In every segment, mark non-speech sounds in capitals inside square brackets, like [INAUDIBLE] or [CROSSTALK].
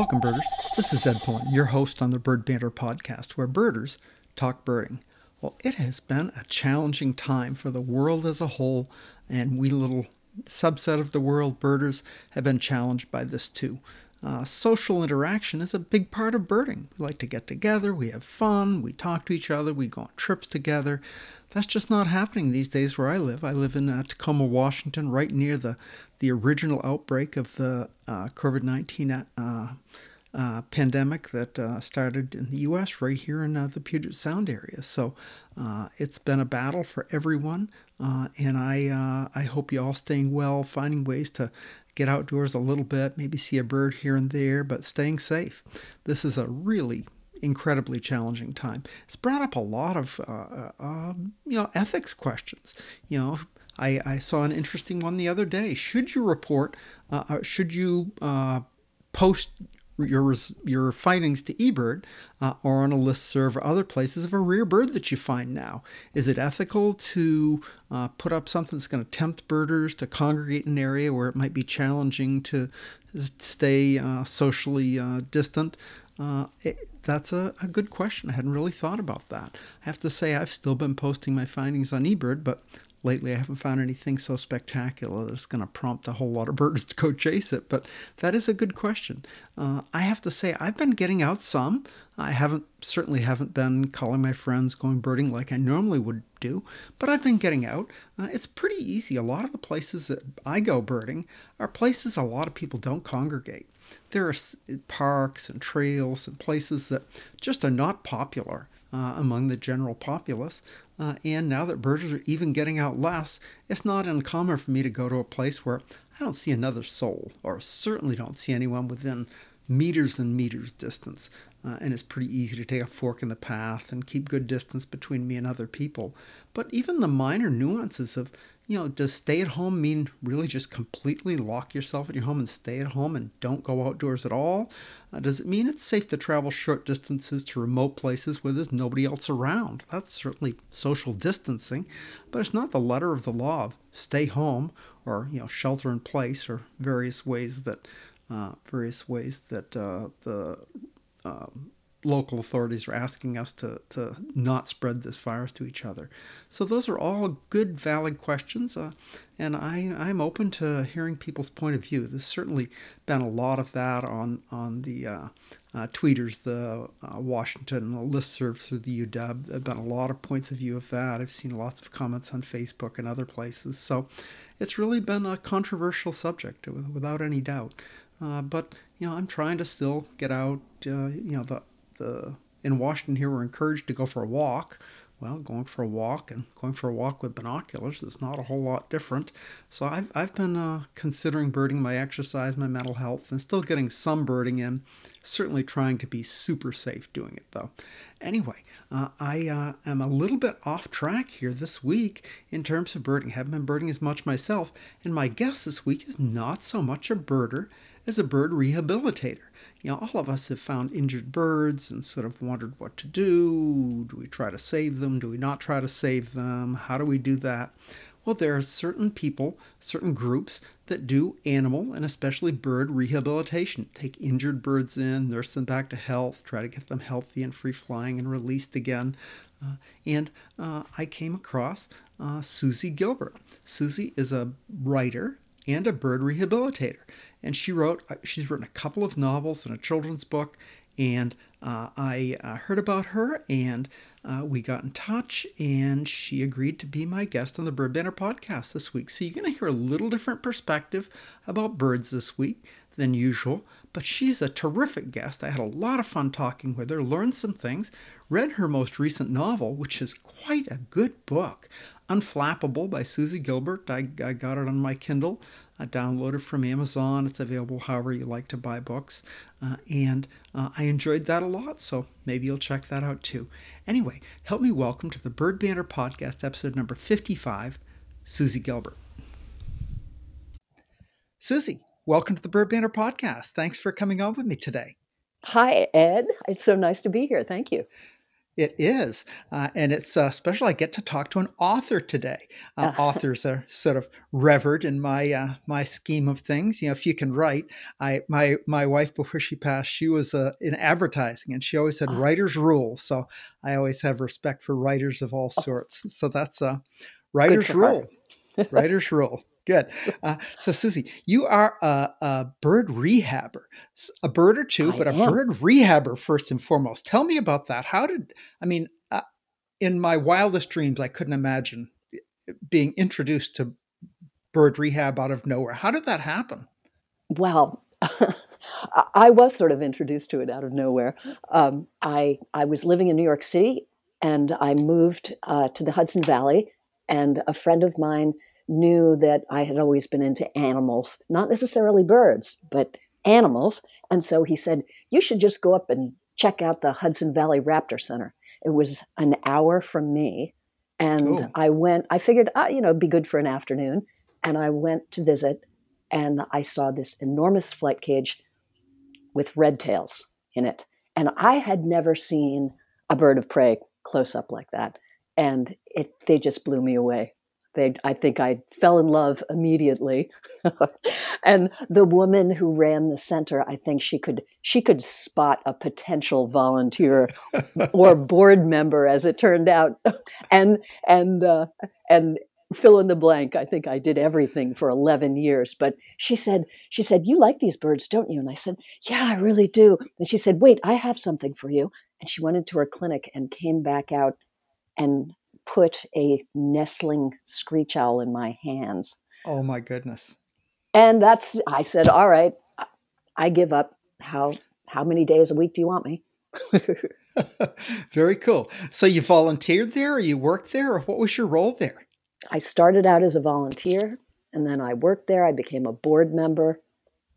Welcome, birders. This is Ed Pullen, your host on the Bird Banter podcast, where birders talk birding. Well, it has been a challenging time for the world as a whole, and we little subset of the world birders have been challenged by this too. Uh, social interaction is a big part of birding. We like to get together, we have fun, we talk to each other, we go on trips together. That's just not happening these days where I live. I live in uh, Tacoma, Washington, right near the, the original outbreak of the uh, COVID 19 uh, uh, pandemic that uh, started in the U.S. right here in the Puget Sound area. So it's been a battle for everyone, and I I hope you all staying well, finding ways to get outdoors a little bit, maybe see a bird here and there, but staying safe. This is a really incredibly challenging time. It's brought up a lot of uh, uh, um, you know ethics questions. You know. I, I, saw an interesting one the other day. Should you report? Uh, should you post your your findings to eBird uh, or on a list serve or other places of a rare bird that you find now. Is it ethical to uh, put up something that's going to tempt birders to congregate in an area where it might be challenging to stay uh, socially uh, distant? Uh, it, that's a, a good question. I hadn't really thought about that. I have to say, I've still been posting my findings on eBird, but lately I haven't found anything so spectacular that's going to prompt a whole lot of birds to go chase it. But that is a good question. Uh, I have to say I've been getting out some. I haven't certainly haven't been calling my friends going birding like I normally would do, but I've been getting out. Uh, it's pretty easy. A lot of the places that I go birding are places a lot of people don't congregate. There are parks and trails and places that just are not popular uh, among the general populace. Uh, and now that birds are even getting out less, it's not uncommon for me to go to a place where I don't see another soul, or certainly don't see anyone within meters and meters distance. Uh, and it's pretty easy to take a fork in the path and keep good distance between me and other people. But even the minor nuances of you know, does stay at home mean really just completely lock yourself in your home and stay at home and don't go outdoors at all? Uh, does it mean it's safe to travel short distances to remote places where there's nobody else around? That's certainly social distancing, but it's not the letter of the law of stay home or you know shelter in place or various ways that uh, various ways that uh, the um, local authorities are asking us to, to not spread this virus to each other. So those are all good, valid questions, uh, and I, I'm open to hearing people's point of view. There's certainly been a lot of that on on the uh, uh, tweeters, the uh, Washington listserv through the UW. There've been a lot of points of view of that. I've seen lots of comments on Facebook and other places. So it's really been a controversial subject, without any doubt. Uh, but you know, I'm trying to still get out. Uh, you know, the the in Washington here we're encouraged to go for a walk. Well, going for a walk and going for a walk with binoculars is not a whole lot different. So I've, I've been uh, considering birding my exercise, my mental health, and still getting some birding in. Certainly trying to be super safe doing it though. Anyway, uh, I uh, am a little bit off track here this week in terms of birding. I haven't been birding as much myself, and my guest this week is not so much a birder as a bird rehabilitator you know, all of us have found injured birds and sort of wondered what to do. Do we try to save them? Do we not try to save them? How do we do that? Well, there are certain people, certain groups that do animal and especially bird rehabilitation. Take injured birds in, nurse them back to health, try to get them healthy and free flying and released again. Uh, and uh, I came across uh, Susie Gilbert. Susie is a writer and a bird rehabilitator and she wrote uh, she's written a couple of novels and a children's book. And uh, i uh, heard about her and uh, we got in touch and she agreed to be my guest on the bird banter podcast this week. So you're going to hear a little different perspective about birds this week than usual but she's a terrific guest. I had a lot of fun talking with her learned some things read her most recent novel which is quite a good book unflappable by susie gilbert. I, I got it on my kindle uh, downloaded from Amazon. It's available however you like to buy books. Uh, and uh, I enjoyed that a lot, so maybe you'll check that out too. Anyway, help me welcome to the Bird Banter Podcast, episode number 55, Susie Gilbert. Susie, welcome to the Bird Banter Podcast. Thanks for coming on with me today. Hi, Ed. It's so nice to be here. Thank you. It is, uh, and it's uh, special. I get to talk to an author today. Uh, authors are sort of revered in my uh, my scheme of things. You know, if you can write, I my my wife before she passed, she was uh, in advertising, and she always had ah. writers' rules. So I always have respect for writers of all oh. sorts. So that's a writers' rule. writers' rule. Good. Uh, so, Susie, you are a, a, bird rehabber, a bird or two, I but am. a bird rehabber first and foremost. Tell me about that. How did, I mean, uh, in my wildest dreams, I couldn't imagine being introduced to bird rehab out of nowhere. How did that happen? Well, [LAUGHS] I was sort of introduced to it out of nowhere. Um, I I was living in New York City, and I moved uh, to the Hudson Valley, and a friend of mine knew that I had always been into animals, not necessarily birds, but animals. And so he said, You should just go up and check out the Hudson Valley Raptor Center. It was an hour from me. And oh. I went, I figured, uh, you know, it'd be good for an afternoon. And I went to visit and I saw this enormous flight cage with red tails in it. And I had never seen a bird of prey close up like that. And it, they just blew me away. They, I think I fell in love immediately. [LAUGHS] and the woman who ran the center, I think she could she could spot a potential volunteer [LAUGHS] or board member, as it turned out, and and uh, and fill in the blank. I think I did everything for 11 years. But she said, she said, you like these birds, don't you? And I said, yeah, I really do. And she said, wait, I have something for you. And she went into her clinic and came back out and put a nestling screech owl in my hands. Oh my goodness. And that's I said, "All right, I give up. How how many days a week do you want me?" [LAUGHS] Very cool. So you volunteered there or you worked there or what was your role there? I started out as a volunteer and then I worked there. I became a board member.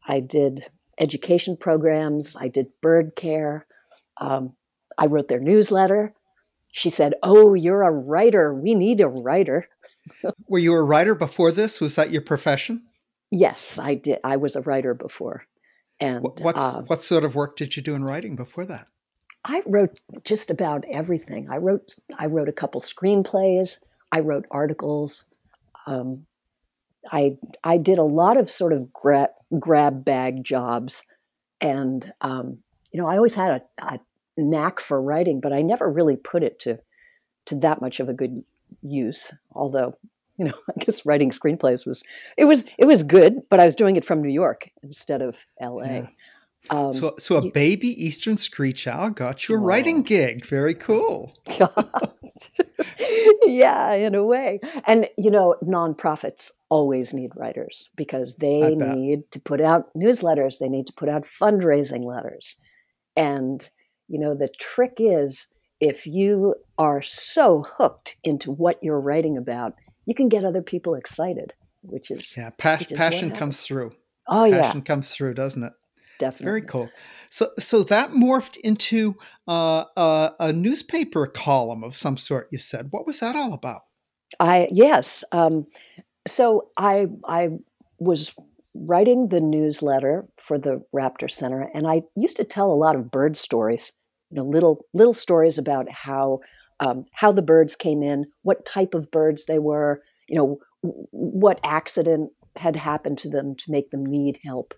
I did education programs. I did bird care. Um, I wrote their newsletter she said, Oh, you're a writer. We need a writer. [LAUGHS] Were you a writer before this? Was that your profession? Yes, I did. I was a writer before. And What's, uh, what sort of work did you do in writing before that? I wrote just about everything. I wrote I wrote a couple screenplays. I wrote articles. Um, I I did a lot of sort of grab grab bag jobs, and um, you know I always had a, a knack for writing, but I never really put it to to that much of a good use. Although, [LAUGHS] you know, I guess writing screenplays was it was it was good, but I was doing it from New York instead of L.A. Yeah. Um, so, so a you, baby Eastern screech owl got you a writing gig. Very [LAUGHS] cool. [LAUGHS] yeah, in a way. And you know, nonprofits always need writers because they need to put out newsletters. They need to put out fundraising letters, and you know, the trick is if you are so hooked into what you're writing about, you can get other people excited, which is yeah, pas- which is passion comes through. Oh passion yeah, passion comes through, doesn't it? Definitely. Very cool. So, so that morphed into uh, a, a, newspaper column of some sort. You said, what was that all about? I yes. Um, so I I was writing the newsletter for the Raptor Center, and I used to tell a lot of bird stories, you know, little little stories about how um, how the birds came in, what type of birds they were, you know, what accident had happened to them to make them need help,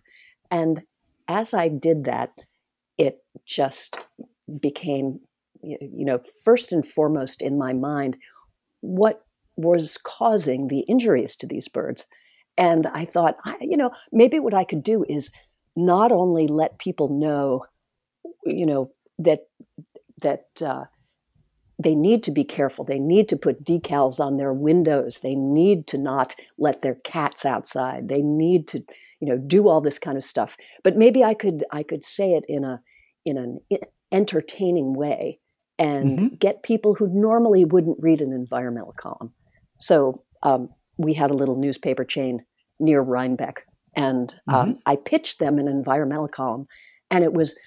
and as I did that, it just became, you know, first and foremost in my mind, what was causing the injuries to these birds. And I thought, you know, maybe what I could do is not only let people know, you know, that that uh, they need to be careful. They need to put decals on their windows. They need to not let their cats outside. They need to, you know, do all this kind of stuff. But maybe I could I could say it in a in an entertaining way and mm-hmm. get people who normally wouldn't read an environmental column. So um, we had a little newspaper chain near Rhinebeck, and um, mm-hmm. I pitched them an environmental column, and it was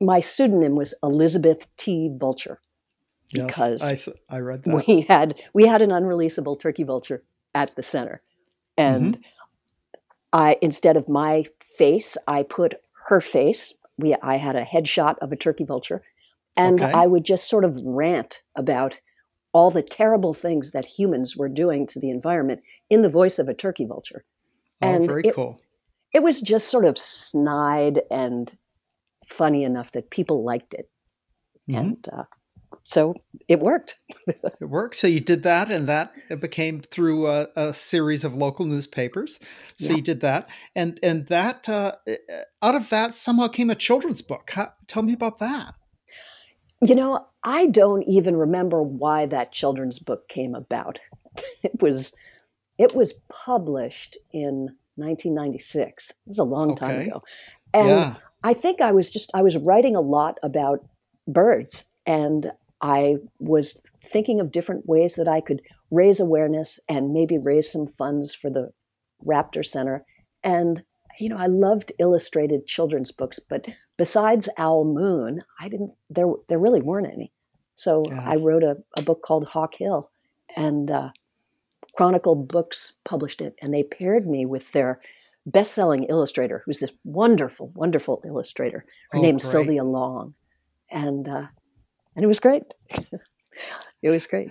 my pseudonym was Elizabeth T. Vulture because yes, I, I, read that we had we had an unreleasable turkey vulture at the center, and mm-hmm. I instead of my face, I put her face. We I had a headshot of a turkey vulture, And Okay. I would just sort of rant about all the terrible things that humans were doing to the environment in the voice of a turkey vulture. Oh, and very it- cool. It was just sort of snide and funny enough that people liked it. Mhm. And uh, so it worked. [LAUGHS] It worked. So you did that, and that it became through a, a series of local newspapers. So Yeah. you did that, and and that uh, uh, out of that somehow came a children's book. How, tell me about that. You know, I don't even remember why that children's book came about. [LAUGHS] It was it was published in 1996. It was a long time ago. And yeah. I think I was just I was writing a lot about birds and I was thinking of different ways that I could raise awareness and maybe raise some funds for the Raptor Center. And you know, I loved illustrated children's books, but besides Owl Moon, I didn't there there really weren't any. So Yeah. I wrote a, a book called Hawk Hill and uh, Chronicle Books published it and they paired me with their best-selling illustrator who's this wonderful wonderful illustrator her Oh, name's great. sylvia long and uh, and it was great [LAUGHS] it was great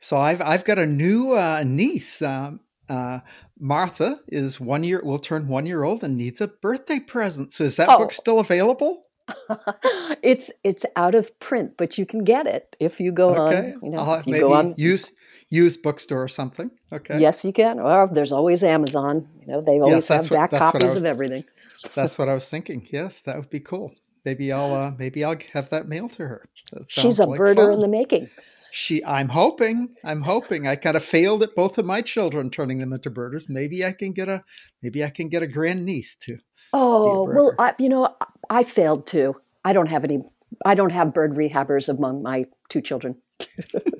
So I've I've got a new uh, niece. Um, uh, Martha is one year. Will turn one year old and needs a birthday present. So is that Oh. book still available? [LAUGHS] it's it's out of print but you can get it if you go Okay. on you know I'll you maybe go on use use bookstore or something. Okay. yes you can or there's always amazon you know they always that's have back what copies was- of everything That's what I was thinking. Yes, that would be cool. Maybe I'll uh, maybe I'll have that mailed to her. She's a like birder in the making She, I'm hoping, I'm hoping. I kind of failed at both of my children, turning them into birders. Maybe I can get a, maybe I can get a grandniece too. Oh well. I, you know, I, I failed too. I don't have any. I don't have bird rehabbers among my two children. [LAUGHS]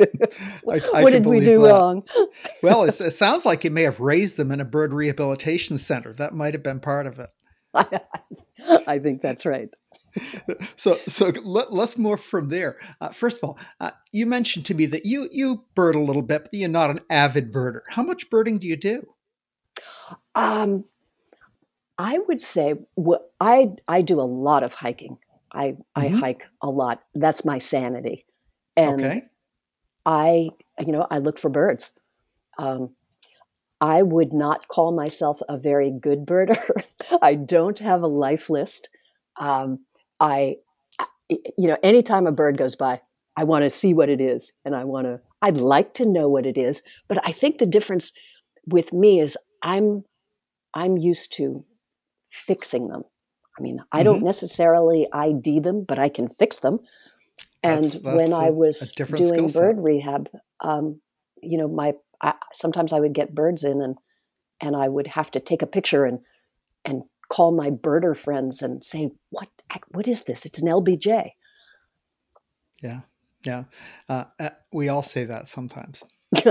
I, [LAUGHS] I what did we do that. wrong? [LAUGHS] Well, it's, it sounds like you may have raised them in a bird rehabilitation center. That might have been part of it. [LAUGHS] I think that's right. So, so let, let's move from there. Uh, first of all, uh, you mentioned to me that you you bird a little bit, but you're not an avid birder. How much birding do you do? Um, I would say I I do a lot of hiking. I I Mhm. hike a lot. That's my sanity, and okay. I you know I look for birds. Um, I would not call myself a very good birder. [LAUGHS] I don't have a life list. Um, I, you know, anytime a bird goes by, I want to see what it is, and I want to. I'd like to know what it is, but I think the difference with me is I'm, I'm used to fixing them. I mean, I don't necessarily ID them, but I can fix them. And That's- when that's I a- was different skill doing bird rehab, um, you know, my I, sometimes I would get birds in and and I would have to take a picture and and call my birder friends and say what what is this? It's an LBJ. Yeah, yeah. Uh, uh, we all say that sometimes. [LAUGHS]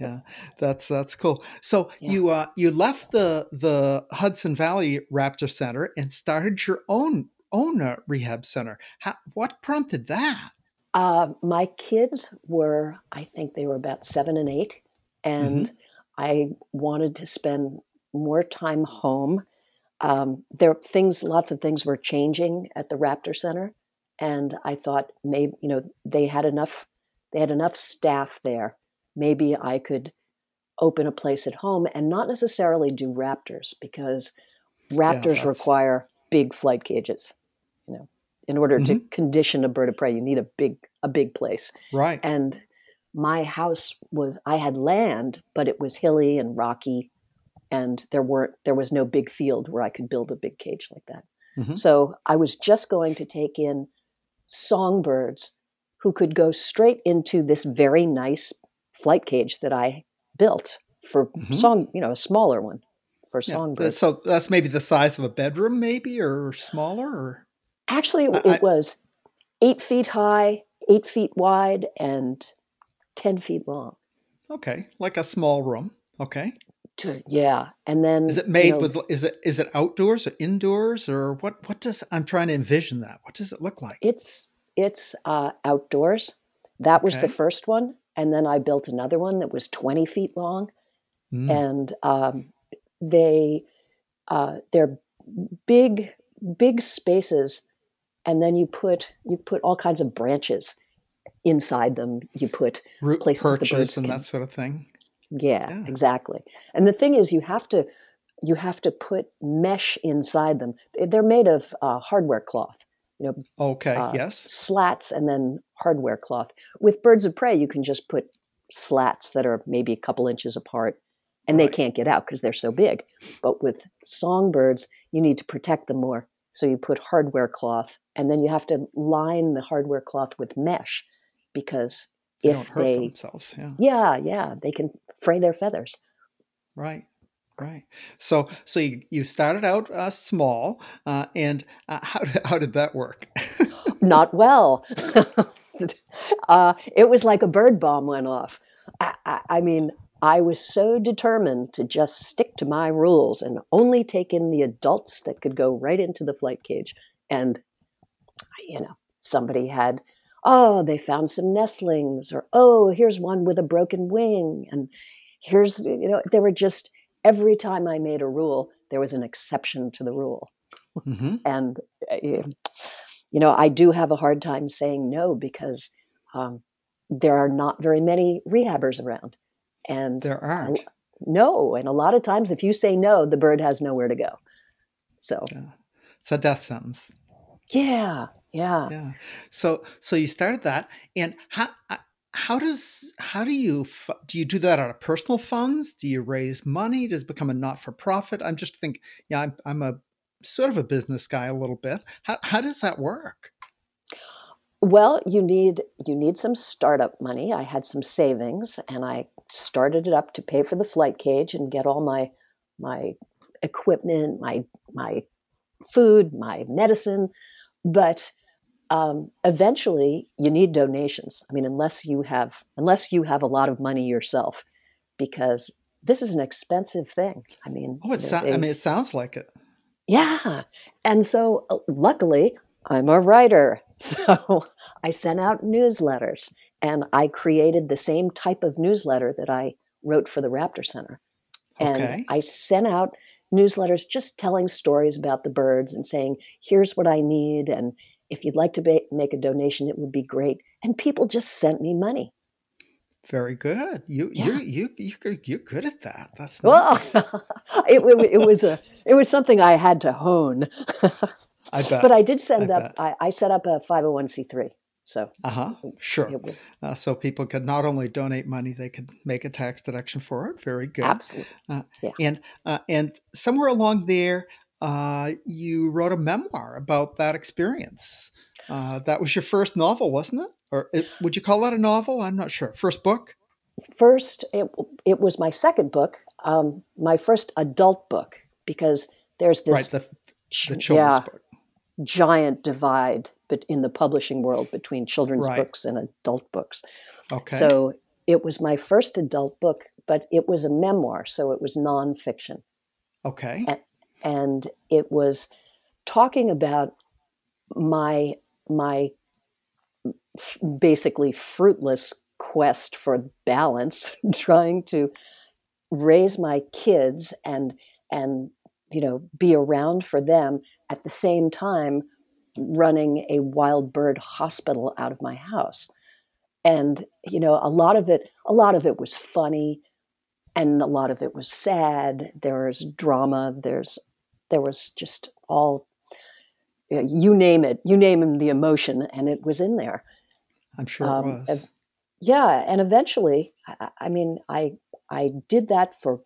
Yeah, that's that's cool. So Yeah. you uh, you left the the Hudson Valley Raptor Center and started your own own uh, rehab center. How, what prompted that? Uh, my kids were, I think they were about seven and eight, and I wanted to spend more time home. Um, there, things, lots of things were changing at the Raptor Center, and I thought maybe you know they had enough, they had enough staff there. Maybe I could open a place at home and not necessarily do raptors because raptors that's- require big flight cages. You know, in order to condition a bird of prey, you need a big a big place. Right. And my house was I had land, but it was hilly and rocky, and there weren't there was no big field where I could build a big cage like that. Mhm. So I was just going to take in songbirds who could go straight into this very nice flight cage that I built for Mhm. song, you know, a smaller one for Yeah, songbirds. So that's maybe the size of a bedroom, maybe, or smaller, or Actually, it, I- it was eight feet high, eight feet wide, and ten feet long. okay, like a small room. Okay. To, yeah, and then Is it you made know, with? Is it is it outdoors or indoors or what? What does I'm trying to envision that? What does it look like? It's it's uh, outdoors. That was the first one, and then I built another one that was twenty feet long, Mm, and um, they uh, they're big big spaces and then you put you put all kinds of branches inside them. You put Root places the birds and can- that sort of thing. yeah, Yeah. exactly. And the thing is, you have to you have to put mesh inside them. They're made of uh, hardware cloth, you know, Okay, uh, yes. slats and then hardware cloth. With birds of prey, you can just put slats that are maybe a couple inches apart, and they can't get out because they're so big. But with songbirds, you need to protect them more, so you put hardware cloth, and then you have to line the hardware cloth with mesh because They if they, themselves. Yeah. yeah, yeah, they can fray their feathers. Right. Right. So, so you, you started out uh, small, uh, and uh, how did, how did that work? [LAUGHS] not well. [LAUGHS] uh, it was like a bird bomb went off. I, I, I mean, I was so determined to just stick to my rules and only take in the adults that could go right into the flight cage. And, you know, somebody had, oh, they found some nestlings, or oh, here's one with a broken wing. And here's, you know, there were just, every time I made a rule, there was an exception to the rule hmm and uh, you know i do have a hard time saying no because um, there are not very many rehabbers around and There aren't. no and a lot of times if you say no the bird has nowhere to go so It's a death sentence. yeah yeah Yeah. So, so you started that, and how how does how do you do you do that out of personal funds? Do you raise money? Does it become a not for profit? I'm just thinking. Yeah, I'm I'm a sort of a business guy a little bit. How how does that work? Well you need you need some startup money i had some savings and i started it up to pay for the flight cage and get all my my equipment my my food my medicine but um, eventually you need donations i mean unless you have unless you have a lot of money yourself because this is an expensive thing i mean Oh, it sounds. I mean, it sounds like it. yeah. And so uh, luckily, I'm a writer. [LAUGHS] So I sent out newsletters and I created the same type of newsletter that I wrote for the Raptor Center. And Okay. I sent out newsletters just telling stories about the birds and saying, here's what I need. And if you'd like to ba- make a donation, it would be great. And people just sent me money. Very good. You Yeah. you you you you're good at that. That's Well, [LAUGHS] it, it, it was a it was something I had to hone. [LAUGHS] I bet. but I did send I up. I, I set up a five hundred one c three. So uh huh. Sure. Uh, so people could not only donate money, they could make a tax deduction for it. Very good. absolutely And uh, and somewhere along there, uh, you wrote a memoir about that experience. Uh, that was your first novel, wasn't it? Or it, would you call that a novel? I'm not sure. First book. first. It it was my second book, um, my first adult book, because there's this right. The, the children's yeah, book. Giant divide, but in the publishing world between children's Right. books and adult books. Okay. So it was my first adult book, but it was a memoir, so it was nonfiction. okay. and it was talking about my my f- basically fruitless quest for balance [LAUGHS] trying to raise my kids and and you know be around for them at the same time running a wild bird hospital out of my house. And you know a lot of it a lot of it was funny and a lot of it was sad. There was drama. There's there was just all you name it you name the emotion and it was in there. I'm sure um, it was. yeah and eventually I, I- I mean i i did that for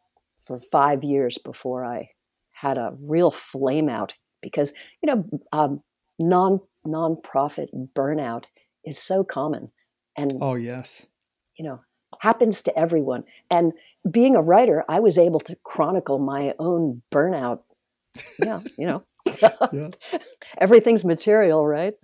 for five years before i had a real flame out because you know um, non nonprofit burnout is so common and oh yes. you know happens to everyone and being a writer i was able to chronicle my own burnout yeah you know [LAUGHS] Yeah. [LAUGHS] everything's material right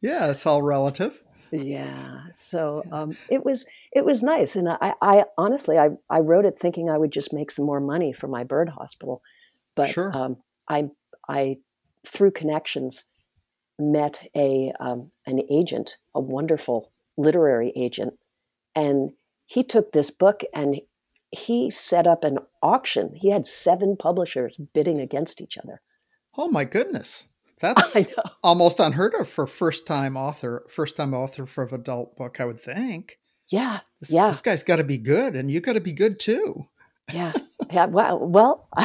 Yeah. It's all relative. yeah so um, it was it was nice and I, I honestly I, I wrote it thinking i would just make some more money for my bird hospital but Sure. um, i i through connections met a um, an agent a wonderful literary agent and he took this book and he set up an auction he had seven publishers bidding against each other Oh my goodness. [LAUGHS] That's almost unheard of for first time author, first time author for an adult book, I would think. Yeah. This, yeah. This guy's got to be good, and you got to be good too. yeah. Yeah. Well, well [LAUGHS]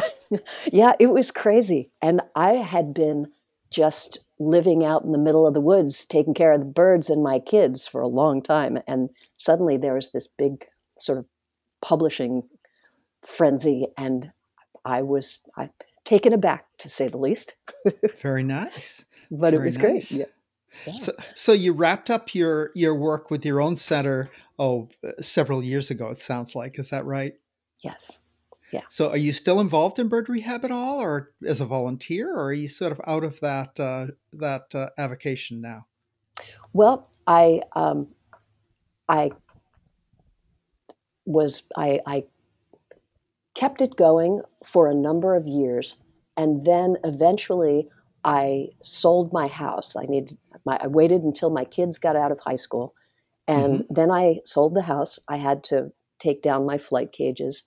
yeah, it was crazy. And I had been just living out in the middle of the woods, taking care of the birds and my kids for a long time. And suddenly there was this big sort of publishing frenzy. And I was I, taken aback, to say the least. [LAUGHS] Very nice. but Very it was nice. great. Yeah. Yeah. So, so you wrapped up your your work with your own center oh uh, several years ago. It sounds like is that right? Yes. Yeah. So are you still involved in bird rehab at all, or as a volunteer, or are you sort of out of that uh, that uh, avocation now? Well, I um, I was I, I kept it going for a number of years, and then eventually I sold my house. I needed my I waited until my kids got out of high school, and mm-hmm. then I sold the house. I had to take down my flight cages,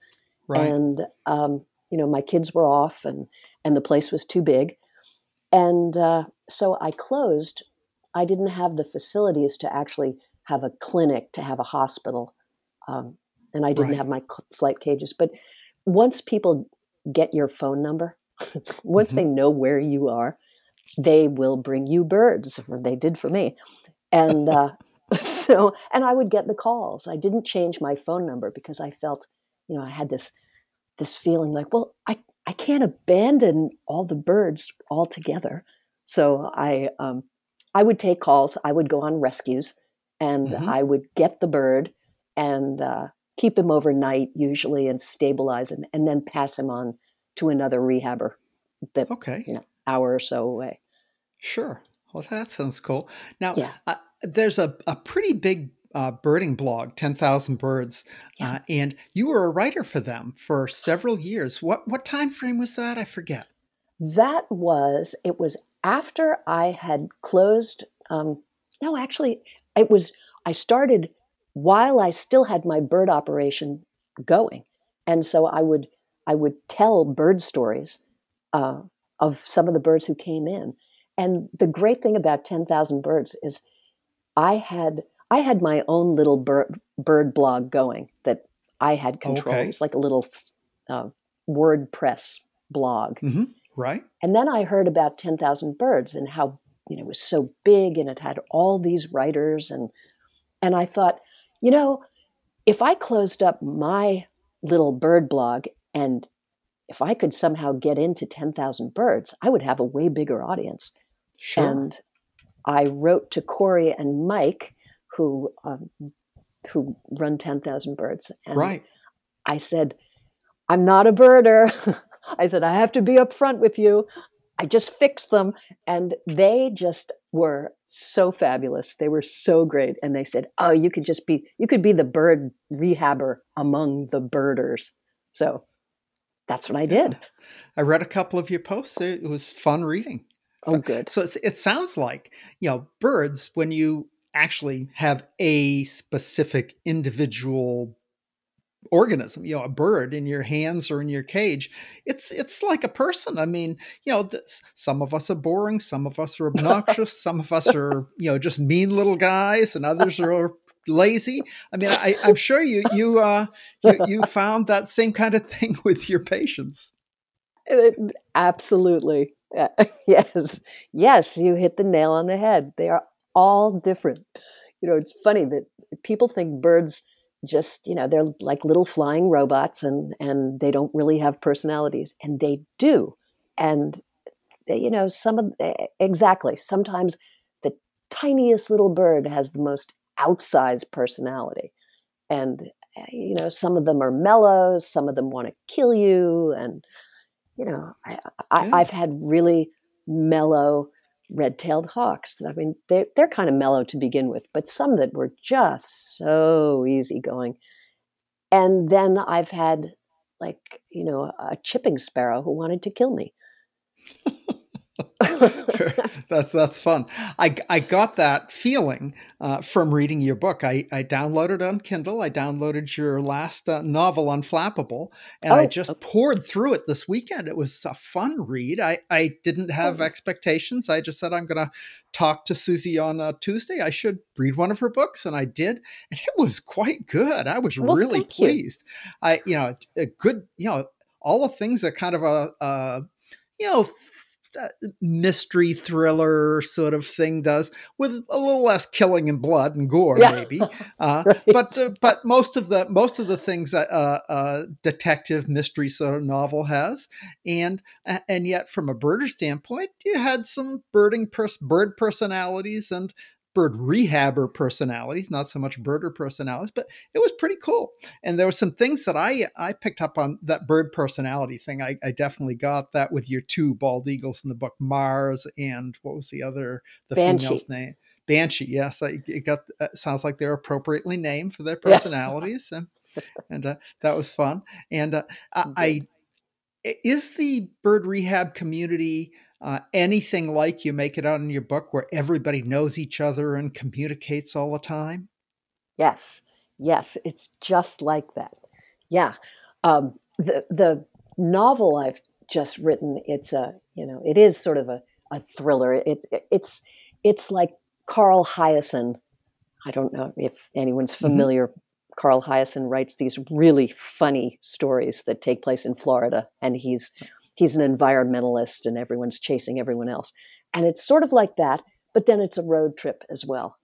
right. and um, you know my kids were off, and and the place was too big, and uh, so I closed. I didn't have the facilities to actually have a clinic, to have a hospital, um, and I didn't right. have my cl- flight cages. But once people get your phone number, [LAUGHS] once mm-hmm. they know where you are, they will bring you birds, or they did for me. And uh, [LAUGHS] so, and I would get the calls. I didn't change my phone number because I felt, you know, I had this this feeling like, well, I I can't abandon all the birds altogether. So I um, I would take calls. I would go on rescues, and mm-hmm. I would get the bird and uh, keep him overnight, usually, and stabilize him, and then pass him on to another rehabber. That okay, you know, hour or so away. Sure. Well, that sounds cool. Now, yeah. uh, there's a, a pretty big uh, birding blog, 10,000 Birds, yeah. uh, and you were a writer for them for several years. What, what time frame was that? I forget. That was, it was after I had closed. Um, no, actually, it was, I started while I still had my bird operation going. And so I would, I would tell bird stories uh, of some of the birds who came in. And the great thing about 10,000 birds is I had I had my own little bird, bird blog going that I had control. Okay. It was like a little uh, WordPress blog. Mm-hmm. Right. And then I heard about 10,000 birds and how you know it was so big and it had all these writers and and I thought, you know, if I closed up my little bird blog and if I could somehow get into 10,000 birds, I would have a way bigger audience. Sure. And I wrote to Corey and Mike, who um, who run Ten Thousand Birds, and right. I said, "I'm not a birder." [LAUGHS] I said, "I have to be upfront with you." I just fixed them, and they just were so fabulous. They were so great, and they said, "Oh, you could just be you could be the bird rehabber among the birders." So that's what I did. Yeah. I read a couple of your posts. It was fun reading. Oh, good. So it sounds like, you know, birds, when you actually have a specific individual organism you know a bird in your hands or in your cage. It's it's like a person. I mean you know this, some of us are boring some of us are [LAUGHS] obnoxious some of us are you know just mean little guys and others are lazy. I mean I, i'm sure you you uh you, you found that same kind of thing [LAUGHS] with your patients. Absolutely. [LAUGHS] Yes, yes, you hit the nail on the head. They are all different. You know, it's funny that people think birds just, you know, they're like little flying robots and and they don't really have personalities, and they do. And you know, some of eh, exactly. Sometimes the tiniest little bird has the most outsized personality, and eh, you know, some of them are mellow, some of them want to kill you, and you know, I, I, I've had really mellow red-tailed hawks. I mean, they're, they're kind of mellow to begin with, but some that were just so easygoing. And then I've had like, you know, a chipping sparrow who wanted to kill me. [LAUGHS] that's that's fun. I, I got that feeling uh, from reading your book. I, I downloaded on Kindle. I downloaded your last uh, novel, Unflappable, and oh, I just poured through it this weekend. It was a fun read. I, I didn't have oh. expectations. I just said I'm going to talk to Susie on uh, Tuesday. I should read one of her books, and I did, and it was quite good. I was well, really pleased. You. I you know a good you know all the things that kind of a, a you know mystery thriller sort of thing does with a little less killing and blood and gore yeah. maybe [LAUGHS] uh, right. but uh, but most of the most of the things that uh, a detective mystery sort of novel has and and yet from a birder standpoint you had some birding pers- bird personalities and bird rehabber personalities, not so much birder personalities, but it was pretty cool. And there were some things that I I picked up on that bird personality thing. I, I definitely got that with your two bald eagles in the book, Mars and what was the other the Banshee. female's name? Banshee, yes, I, it got. Uh, sounds like they're appropriately named for their personalities, yeah. and and uh, that was fun. And uh, I, I, is the bird rehab community uh, anything like you make it out in your book where everybody knows each other and communicates all the time? Yes, yes, it's just like that. Yeah, um, the the novel I've just written it's a you know it is sort of a, a thriller. It, it it's it's like Carl Hiaasen. I don't know if anyone's mm-hmm. familiar. Mm-hmm. Carl Hiaasen writes these really funny stories that take place in Florida, and he's he's an environmentalist and everyone's chasing everyone else. And it's sort of like that, but then it's a road trip as well.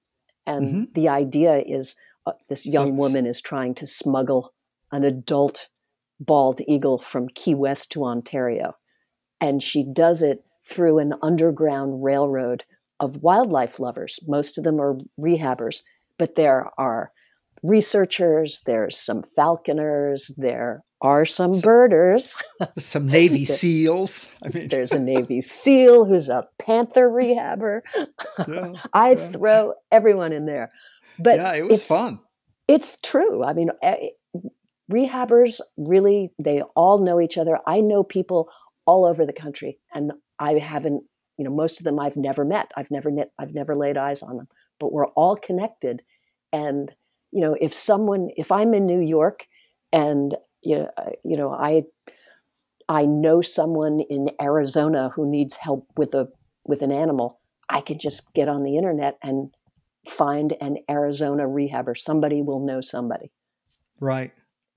And mm-hmm. the idea is uh, this young so, woman is trying to smuggle an adult bald eagle from Key West to Ontario. And she does it through an underground railroad of wildlife lovers. Most of them are rehabbers, but there are researchers, there's some falconers, there are some birders, [LAUGHS] some Navy [LAUGHS] SEALs. I mean, there's a [LAUGHS] Navy SEAL who's a panther rehabber. Yeah, I yeah. throw everyone in there, but yeah, it was fun. It's true. I mean, eh, rehabbers really they all know each other. I know people all over the country, and I haven't. You know, most of them I've never met. I've never met. I've never laid eyes on them, but we're all connected. And you know, if someone, if I'm in New York and you know, uh, you know, I I know someone in Arizona who needs help with a with an animal, I can just get on the internet and find an Arizona rehabber. Somebody will know somebody. Right,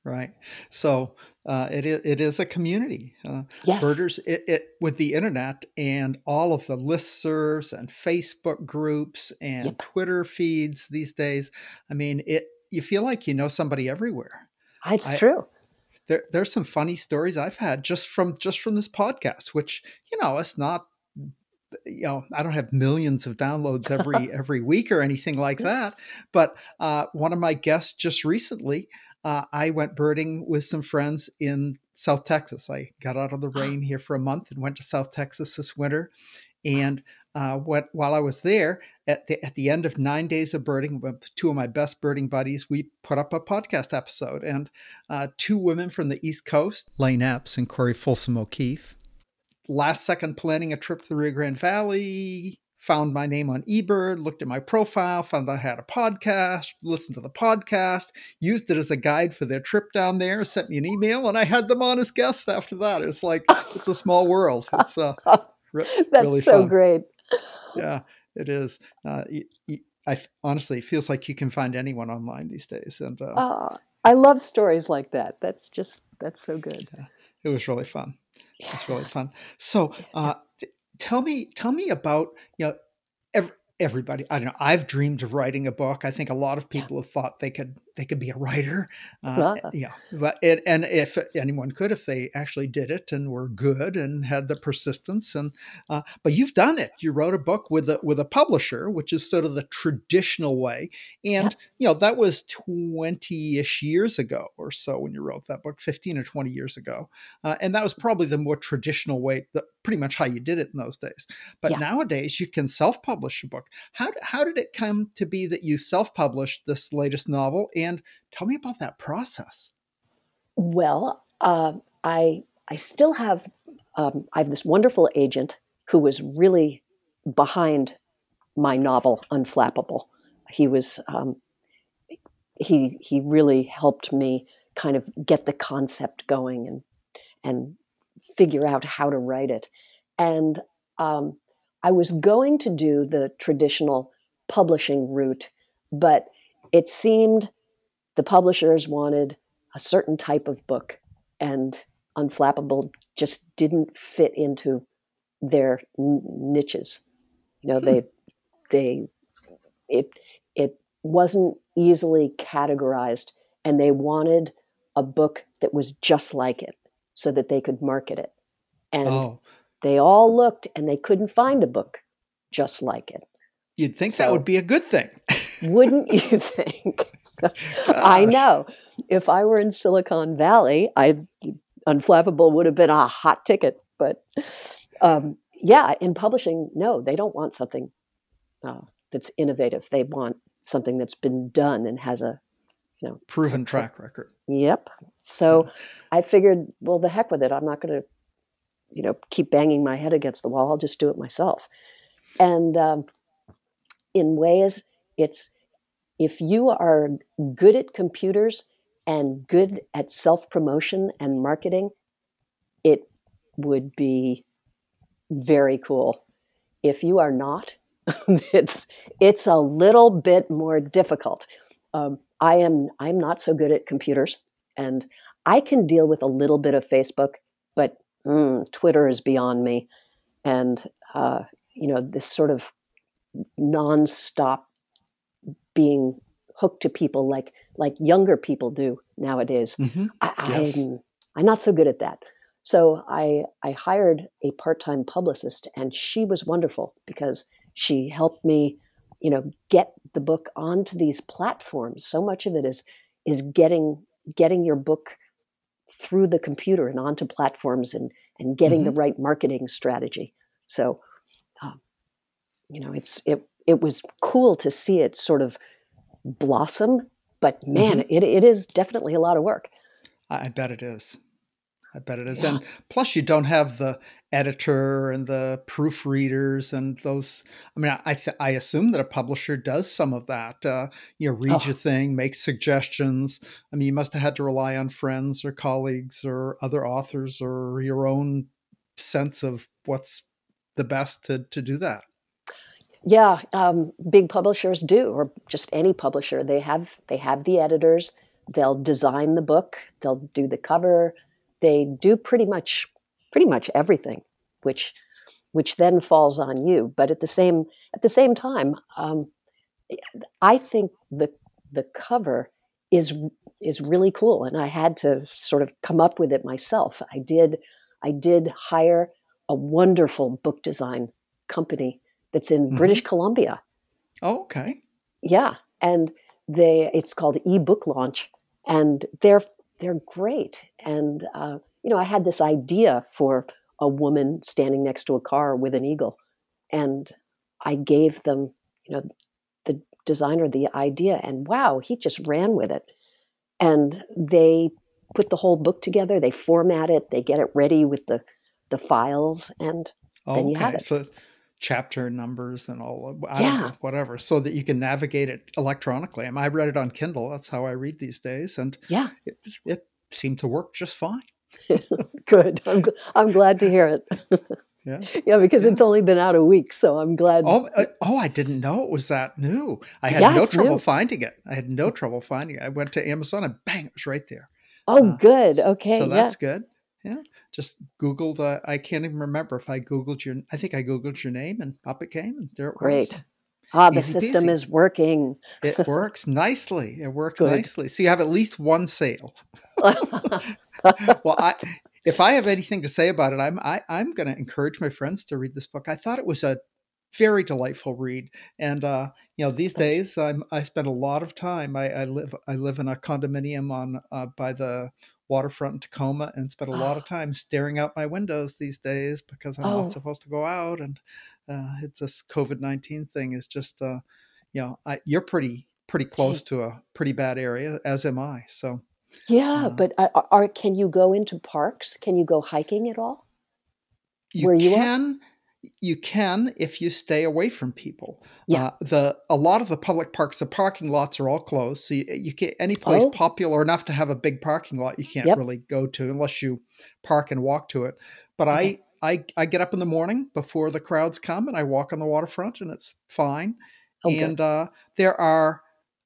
right. So uh, it is it is a community. Uh, yes. Birders it, it, with the internet and all of the listservs and Facebook groups and yep. Twitter feeds these days. I mean, it you feel like you know somebody everywhere. It's I, true there there's some funny stories I've had just from just from this podcast, which you know it's not you know I don't have millions of downloads every [LAUGHS] every week or anything like that, but uh, one of my guests just recently. Uh, I went birding with some friends in South Texas. I got out of the rain here for a month and went to South Texas this winter. And uh, what, while I was there, at the, at the end of nine days of birding, with two of my best birding buddies, we put up a podcast episode. And uh, two women from the East Coast, Lane Epps and Corey Folsom O'Keefe, last second planning a trip to the Rio Grande Valley, found my name on eBird, looked at my profile, found that I had a podcast, listened to the podcast, used it as a guide for their trip down there, sent me an email, and I had them on as guests after that. It's like it's a small world. It's uh, re- [LAUGHS] That's really so fun. great yeah, it is. Uh, I honestly, it feels like you can find anyone online these days. And uh, oh, I love stories like that. That's just that's so good. Yeah, it was really fun. Yeah. It's really [LAUGHS] fun. So, uh, tell me, tell me about you know, every, everybody. I don't know. I've dreamed of writing a book. I think a lot of people have thought they could they could be a writer. Uh, yeah, but it, and if anyone could, if they actually did it and were good and had the persistence, and uh, but you've done it. You wrote a book with a with a publisher, which is sort of the traditional way, and yeah. you know that was twenty ish years ago or so when you wrote that book, fifteen or twenty years ago, uh, and that was probably the more traditional way, the, pretty much how you did it in those days. But yeah. nowadays, you can self publish a book. How how did it come to be that you self published this latest novel and and tell me about that process. Well, uh, I I still have um, I have this wonderful agent who was really behind my novel Unflappable. He was um, he he really helped me kind of get the concept going and and figure out how to write it. And um, I was going to do the traditional publishing route, but it seemed the publishers wanted a certain type of book, and Unflappable just didn't fit into their n- niches. You know, hmm. they they it it wasn't easily categorized, and they wanted a book that was just like it, so that they could market it. And oh. they all looked, and they couldn't find a book just like it. You'd think so, that would be a good thing. [LAUGHS] wouldn't you think? [LAUGHS] I know. If I were in Silicon Valley, I Unflappable would have been a hot ticket. But um, yeah, in publishing, no, they don't want something uh, that's innovative. They want something that's been done and has a you know proven track record. Yep. So yeah. I figured, well, the heck with it. I'm not going to you know keep banging my head against the wall. I'll just do it myself. And um, in ways, it's if you are good at computers and good at self promotion and marketing, it would be very cool. If you are not, [LAUGHS] it's it's a little bit more difficult. Um, I am I'm not so good at computers, and I can deal with a little bit of Facebook, but mm, Twitter is beyond me. And uh, you know this sort of nonstop being hooked to people like like younger people do nowadays. Mm-hmm. I, yes. I'm I'm not so good at that. So I I hired a part time publicist, and she was wonderful because she helped me, you know, get the book onto these platforms. So much of it is is getting getting your book through the computer and onto platforms and and getting mm-hmm. the right marketing strategy. So, um, you know, it's it it was cool to see it sort of blossom. But man, mm-hmm. it, it is definitely a lot of work. I bet it is. I bet it is. Yeah. And plus, you don't have the editor and the proofreaders and those. I mean, I th- I assume that a publisher does some of that. Uh, you know, read oh. your thing, make suggestions. I mean, you must have had to rely on friends or colleagues or other authors or your own sense of what's the best to to do that. Yeah, um, big publishers do, or just any publisher. They have they have the editors. They'll design the book. They'll do the cover. They do pretty much pretty much everything, which which then falls on you. But at the same at the same time, um, I think the the cover is is really cool, and I had to sort of come up with it myself. I did I did hire a wonderful book design company that's in mm-hmm. British Columbia. Oh, okay. Yeah, and they it's called eBook Launch, and they're they're great. And uh, you know, I had this idea for a woman standing next to a car with an eagle, and I gave them, you know, the designer the idea, and wow, he just ran with it. And they put the whole book together. They format it. They get it ready with the the files, and then okay. you have it. So chapter numbers and all yeah. whatever so that you can navigate it electronically. I, mean, I read it on kindle. That's how i read these days and yeah. it, it seemed to work just fine. [LAUGHS] Good. I'm, I'm glad to hear it. Yeah. [LAUGHS] Yeah because yeah. it's only been out a week so i'm glad oh, uh, oh i didn't know it was that new. I had yeah, no trouble new. finding it. I had no trouble finding it. I went to amazon and bang it was right there. Oh uh, good. okay so that's good. Yeah just googled uh, i can't even remember if i googled your i think i googled your name and up it came and there it great. Was. ah the system peasy. is working. It [LAUGHS] works nicely. It works Good. nicely. So you have at least one sale. [LAUGHS] Well i if i have anything to say about it i'm I, am i am going to encourage my friends to read this book. I thought it was a very delightful read. And uh you know these days i'm i spend a lot of time i, I live i live in a condominium on uh, by the waterfront in Tacoma and spend a lot of [GASPS] time staring out my windows these days because I'm oh. not supposed to go out. And uh, it's this COVID 19 thing is just, uh, you know, I, you're pretty, pretty close to a pretty bad area, as am I. So, yeah, uh, but uh, are, can you go into parks? Can you go hiking at all? You Where you can. You can if you stay away from people. Yeah. Uh, the a lot of the public parks, the parking lots are all closed, so you, you can't any place Oh. popular enough to have a big parking lot you can't Yep. really go to unless you park and walk to it. But Okay. I, I I get up in the morning before the crowds come and I walk on the waterfront and it's fine. Oh, and uh, there are,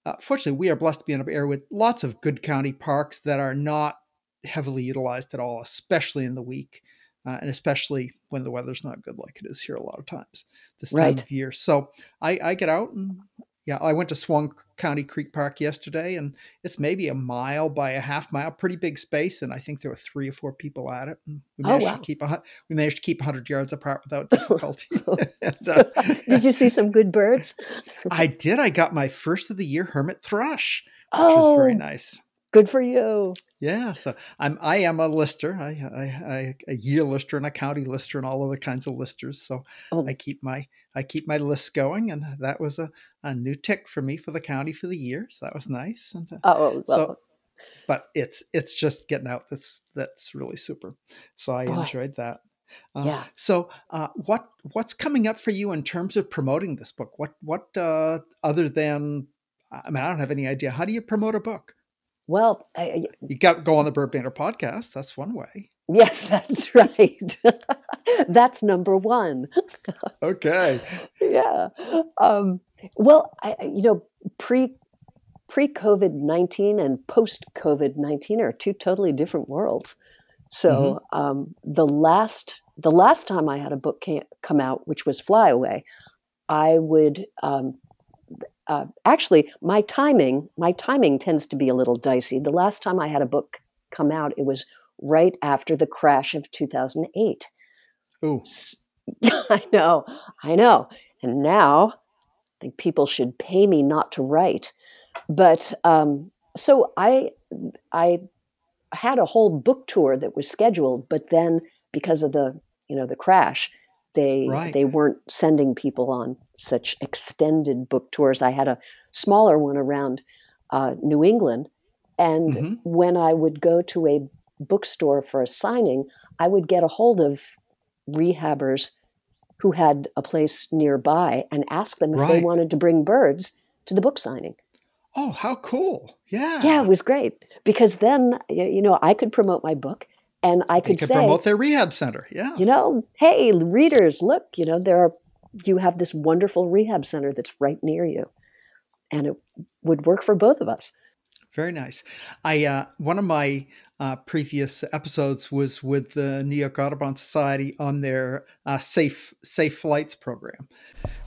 uh, fortunately, we are blessed to be in an area with lots of good county parks that are not heavily utilized at all, especially in the week, uh, and especially when the weather's not good, like it is here a lot of times this time Right. of year. So I, I get out and yeah, I went to Swan County Creek Park yesterday, and it's maybe a mile by a half mile, pretty big space, and I think there were three or four people at it. And we Oh, managed wow. to keep a, we managed to keep 100 yards apart without [LAUGHS] difficulty. [LAUGHS] And, [LAUGHS] uh, Did you see some good birds? I did. I got my first of the year hermit thrush, which Oh, was very nice. good for you. Yeah, so I'm I am a lister. I, I, I a year lister and a county lister and all other kinds of listers. So Oh. I keep my I keep my list going, and that was a, a new tick for me for the county for the year. So that was nice. And uh, Oh, well, so, but it's it's just getting out that's that's really super. So I Boy. enjoyed that. Uh, yeah. So, uh, what what's coming up for you in terms of promoting this book? What what uh, other than I mean, I don't have any idea. How do you promote a book? Well, I, You got go on the Bird Banter podcast. That's one way. yes, [LAUGHS] that's right. [LAUGHS] that's number one. Okay. [LAUGHS] yeah. Um, well, I, you know, pre pre COVID nineteen and post COVID nineteen are two totally different worlds. So um, the last the last time I had a book ca- come out, which was Fly Away, I would um, uh, actually my timing my timing tends to be a little dicey. The last time I had a book come out, it was right after the crash of two thousand eight. Ooh. S- [LAUGHS] I know, I know. And now I think people should pay me not to write. But um, so I, I had a whole book tour that was scheduled, but then because of the, you know, the crash, they Right. they weren't sending people on such extended book tours. I had a smaller one around uh, New England, and Mhm. when I would go to a bookstore for a signing, I would get a hold of rehabbers who had a place nearby and ask them if they wanted to bring birds to the book signing. Oh, how cool! Yeah. Yeah, it was great because then you know I could promote my book and I could could say, promote their rehab center. Yeah. you know, hey readers, look, you know there are you have this wonderful rehab center that's right near you, and it would work for both of us. Very nice. I uh, one of my uh, previous episodes was with the New York Audubon Society on their uh, safe safe flights program,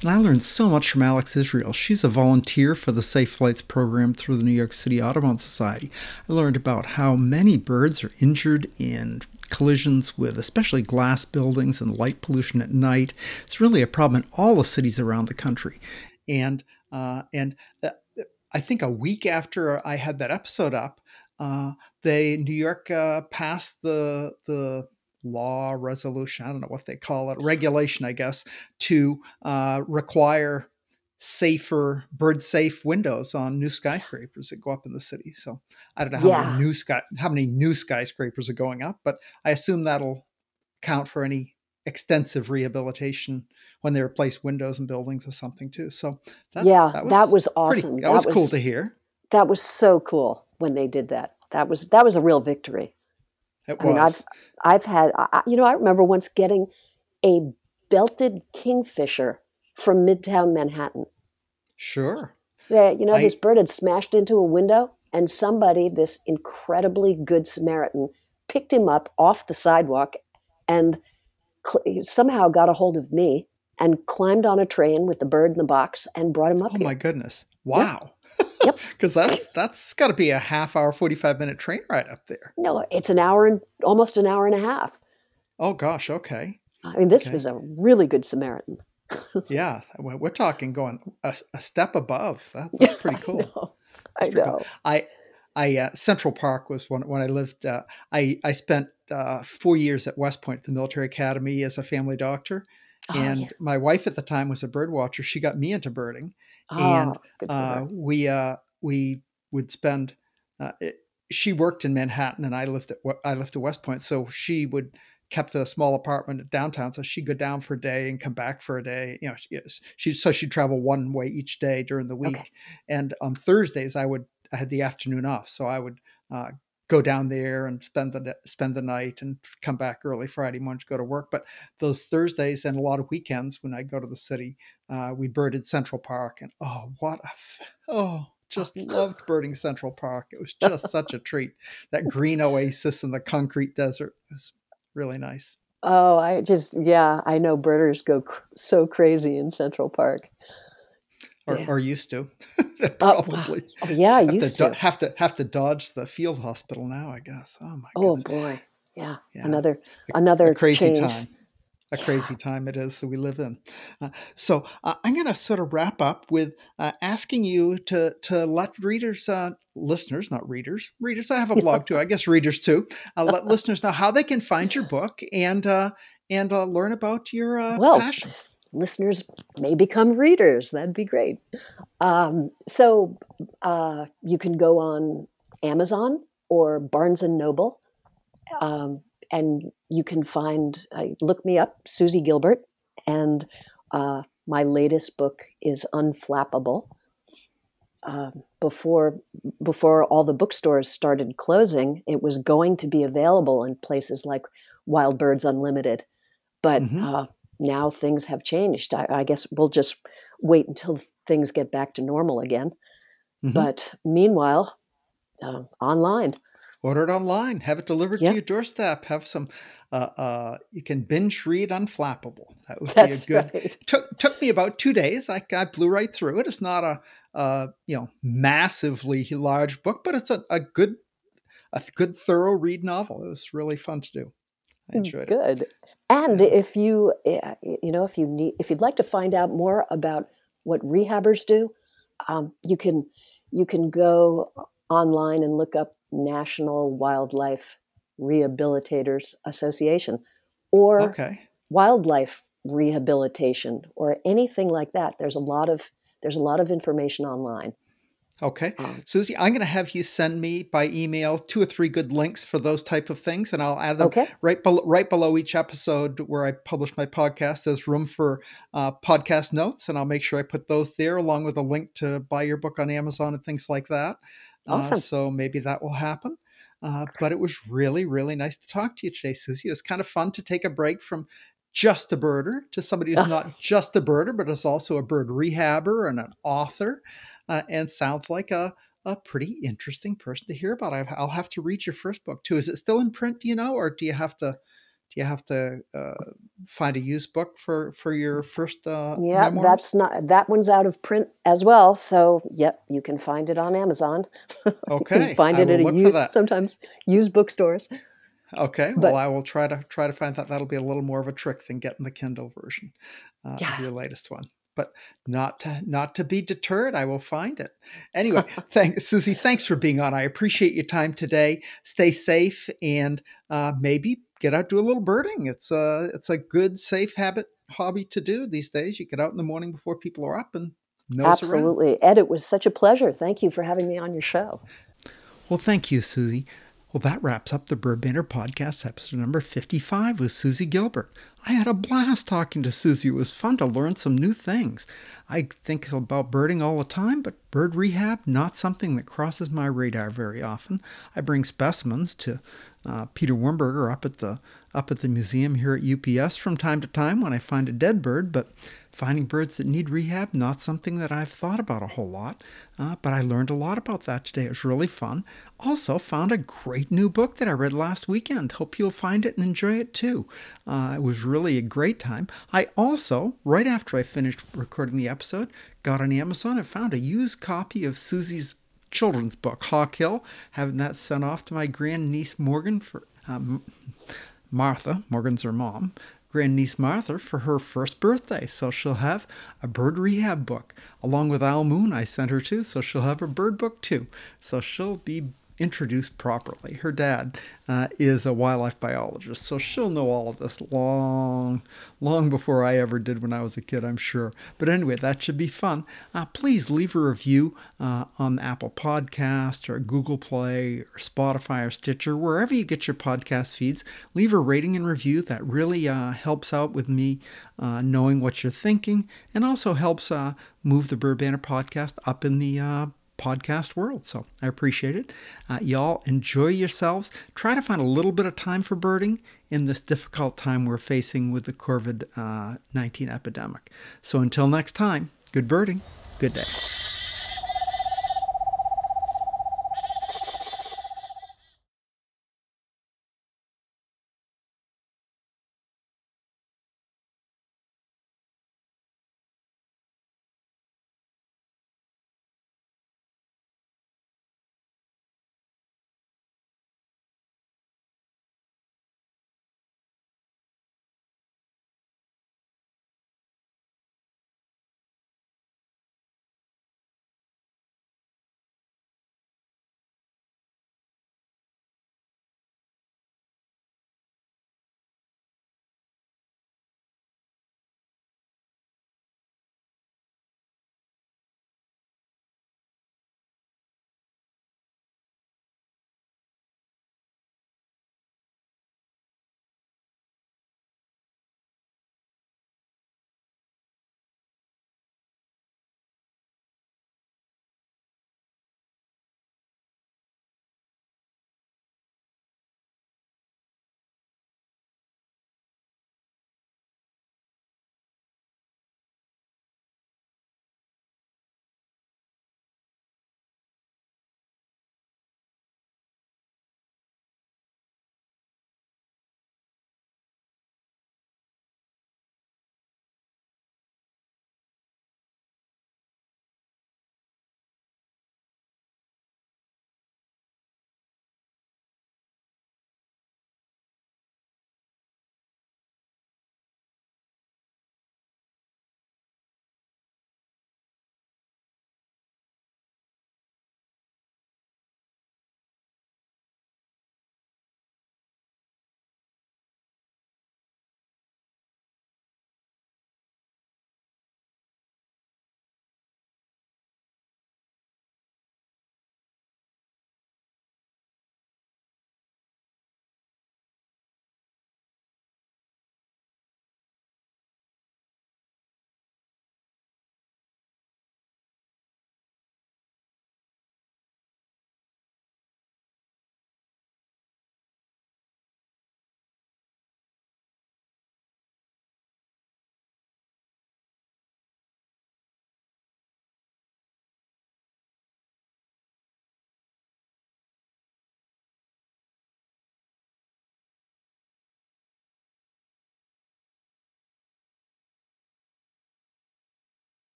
and I learned so much from Alex Israel. She's a volunteer for the Safe Flights program through the New York City Audubon Society. I learned about how many birds are injured in collisions with especially glass buildings and light pollution at night. It's really a problem in all the cities around the country, and uh, and uh, I think a week after I had that episode up, uh, they New York uh, passed the the law resolution. I don't know what they call it, regulation, I guess, to uh, require safer bird safe windows on new skyscrapers that go up in the city. So I don't know how Yeah. many new sky how many new skyscrapers are going up, but I assume that'll count for any extensive rehabilitation when they replace windows in buildings or something too. So that, yeah, that was, pretty- awesome. that, was, cool to hear. that was so cool when they did that. That was that was a real victory. It I mean, was. I've had, I, you know, I remember once getting a belted kingfisher from Midtown Manhattan. Sure. Yeah, you know, I- this bird had smashed into a window, and somebody, this incredibly good Samaritan, picked him up off the sidewalk and cl- somehow got a hold of me and climbed on a train with the bird in the box and brought him up Oh here. my goodness. Wow. [LAUGHS] Yep. [LAUGHS] Because that's that's got to be a half hour, forty five minute train ride up there. No, it's an hour and almost an hour and a half. Oh gosh. Okay. I mean, this Okay. was a really good Samaritan. [LAUGHS] Yeah. We're talking going a, a step above. That, that's pretty cool. I know. I pretty cool. I, I uh, Central Park was when when I lived. Uh, I I spent uh, four years at West Point, the military academy, as a family doctor. Oh, and yeah. my wife at the time was a bird watcher. She got me into birding. Oh, and, Uh, we uh, we would spend. Uh, it, she worked in Manhattan, and I lived at I lived at West Point, so she would kept a small apartment downtown, so she'd go down for a day and come back for a day. You know, she, she so she'd travel one way each day during the week. Okay. And on Thursdays, I would I had the afternoon off, so I would uh, go down there and spend the spend the night and come back early Friday morning to go to work. But those Thursdays and a lot of weekends when I go to the city, uh, we birded Central Park, and oh, what a oh just loved birding Central Park. It was just such a treat. [LAUGHS] That green oasis in the concrete desert was really nice. Oh, I just yeah, I know birders go cr- so crazy in Central Park. Or, yeah. or used to, [LAUGHS] probably. Oh, oh, yeah, have used to, to, have to have to dodge the field hospital now. I guess. Oh my. Oh boy, yeah. yeah. Another a, another a crazy change. time a crazy time it is that we live in. Uh, so uh, I'm going to sort of wrap up with uh, asking you to to let readers, uh, listeners, not readers, readers. I have a [LAUGHS] blog too. I guess readers too. Uh, [LAUGHS] let listeners know how they can find your book and uh, and learn about your well, passion. Listeners may become readers. That'd be great. Um, so you can go on Amazon or Barnes and Noble. Um, and you can find uh, look me up susie gilbert and uh, my latest book is unflappable uh, before before all the bookstores started closing it was going to be available in places like wild birds unlimited but mm-hmm. Now things have changed I, I, guess we'll just wait until things get back to normal again mm-hmm. but meanwhile uh, online order it online, have it delivered to your doorstep, have some. Uh, uh, you can binge read Unflappable. That would That's be a good. Right. Took took me about two days. I, I blew right through it. It's not a uh, you know massively large book, but it's a, a good a good thorough read novel. It was really fun to do. I mm, enjoyed good. it. Good. And yeah. if you eh, eh, you know if you need if you'd like to find out more about what rehabbers do, um, you can you can go online and look up National Wildlife Rehabilitators Association or okay. wildlife rehabilitation or anything like that. There's a lot of there's a lot of information online. Okay. Um, Susie, I'm going to have you send me by email two or three good links for those type of things, and I'll add them okay. right, below, right below each episode where I publish my podcast. There's room for uh, podcast notes, and I'll make sure I put those there along with a link to buy your book on Amazon and things like that. Uh, awesome. Uh, so maybe that will happen. Uh, but it was really, really nice to talk to you today, Susie. It was kind of fun to take a break from just a birder to somebody who's not just a birder, but is also a bird rehabber and an author, uh, and sounds like a a pretty interesting person to hear about. I'll have to read your first book too. Is it still in print? Do you know, or do you have to do you have to uh, find a used book for for your first uh, yeah memoirs? that's not that one's out of print as well so yep you can find it on amazon [LAUGHS] okay find it at a used, sometimes used bookstores okay but, well i will try to try to find that that'll be a little more of a trick than getting the kindle version uh, yeah. of your latest one but not to, not to be deterred i will find it anyway [LAUGHS] thanks susie thanks for being on i appreciate your time today stay safe and uh, maybe get out do a little birding. It's a it's a good safe habit hobby to do these days. You get out in the morning before people are up and absolutely. Around. Ed, it was such a pleasure. Thank you for having me on your show. Well, thank you, Susie. Well, that wraps up the Bird Banter podcast, episode number 55 with Susie Gilbert. I had a blast talking to Susie. It was fun to learn some new things. I think about birding all the time, but bird rehab, not something that crosses my radar very often. I bring specimens to uh, Peter Wimberger up at the up at the museum here at UPS from time to time when I find a dead bird, but finding birds that need rehab not something that I've thought about a whole lot. Uh, but I learned a lot about that today. It was really fun. Also found a great new book that I read last weekend. Hope you'll find it and enjoy it too. Uh, it was really a great time. I also, right after I finished recording the episode, got on Amazon and found a used copy of Susie's children's book, Hawk Hill, having that sent off to my grandniece Morgan for um, Martha, Morgan's her mom, grandniece Martha for her first birthday. So she'll have a bird rehab book along with Owl Moon I sent her to. So she'll have a bird book too. So she'll be introduced properly. Her dad uh, is a wildlife biologist, so she'll know all of this long, long before I ever did when I was a kid, I'm sure. But anyway, that should be fun. Uh, please leave a review uh, on Apple Podcast or Google Play or Spotify or Stitcher, wherever you get your podcast feeds. Leave a rating and review. That really uh, helps out with me uh, knowing what you're thinking and also helps uh, move the Bird Banter podcast up in the podcast world. So I appreciate it. Uh, y'all enjoy yourselves. Try to find a little bit of time for birding in this difficult time we're facing with the COVID uh, 19 epidemic. So until next time, good birding, good day.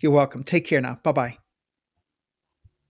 You're welcome. Take care now. Bye bye.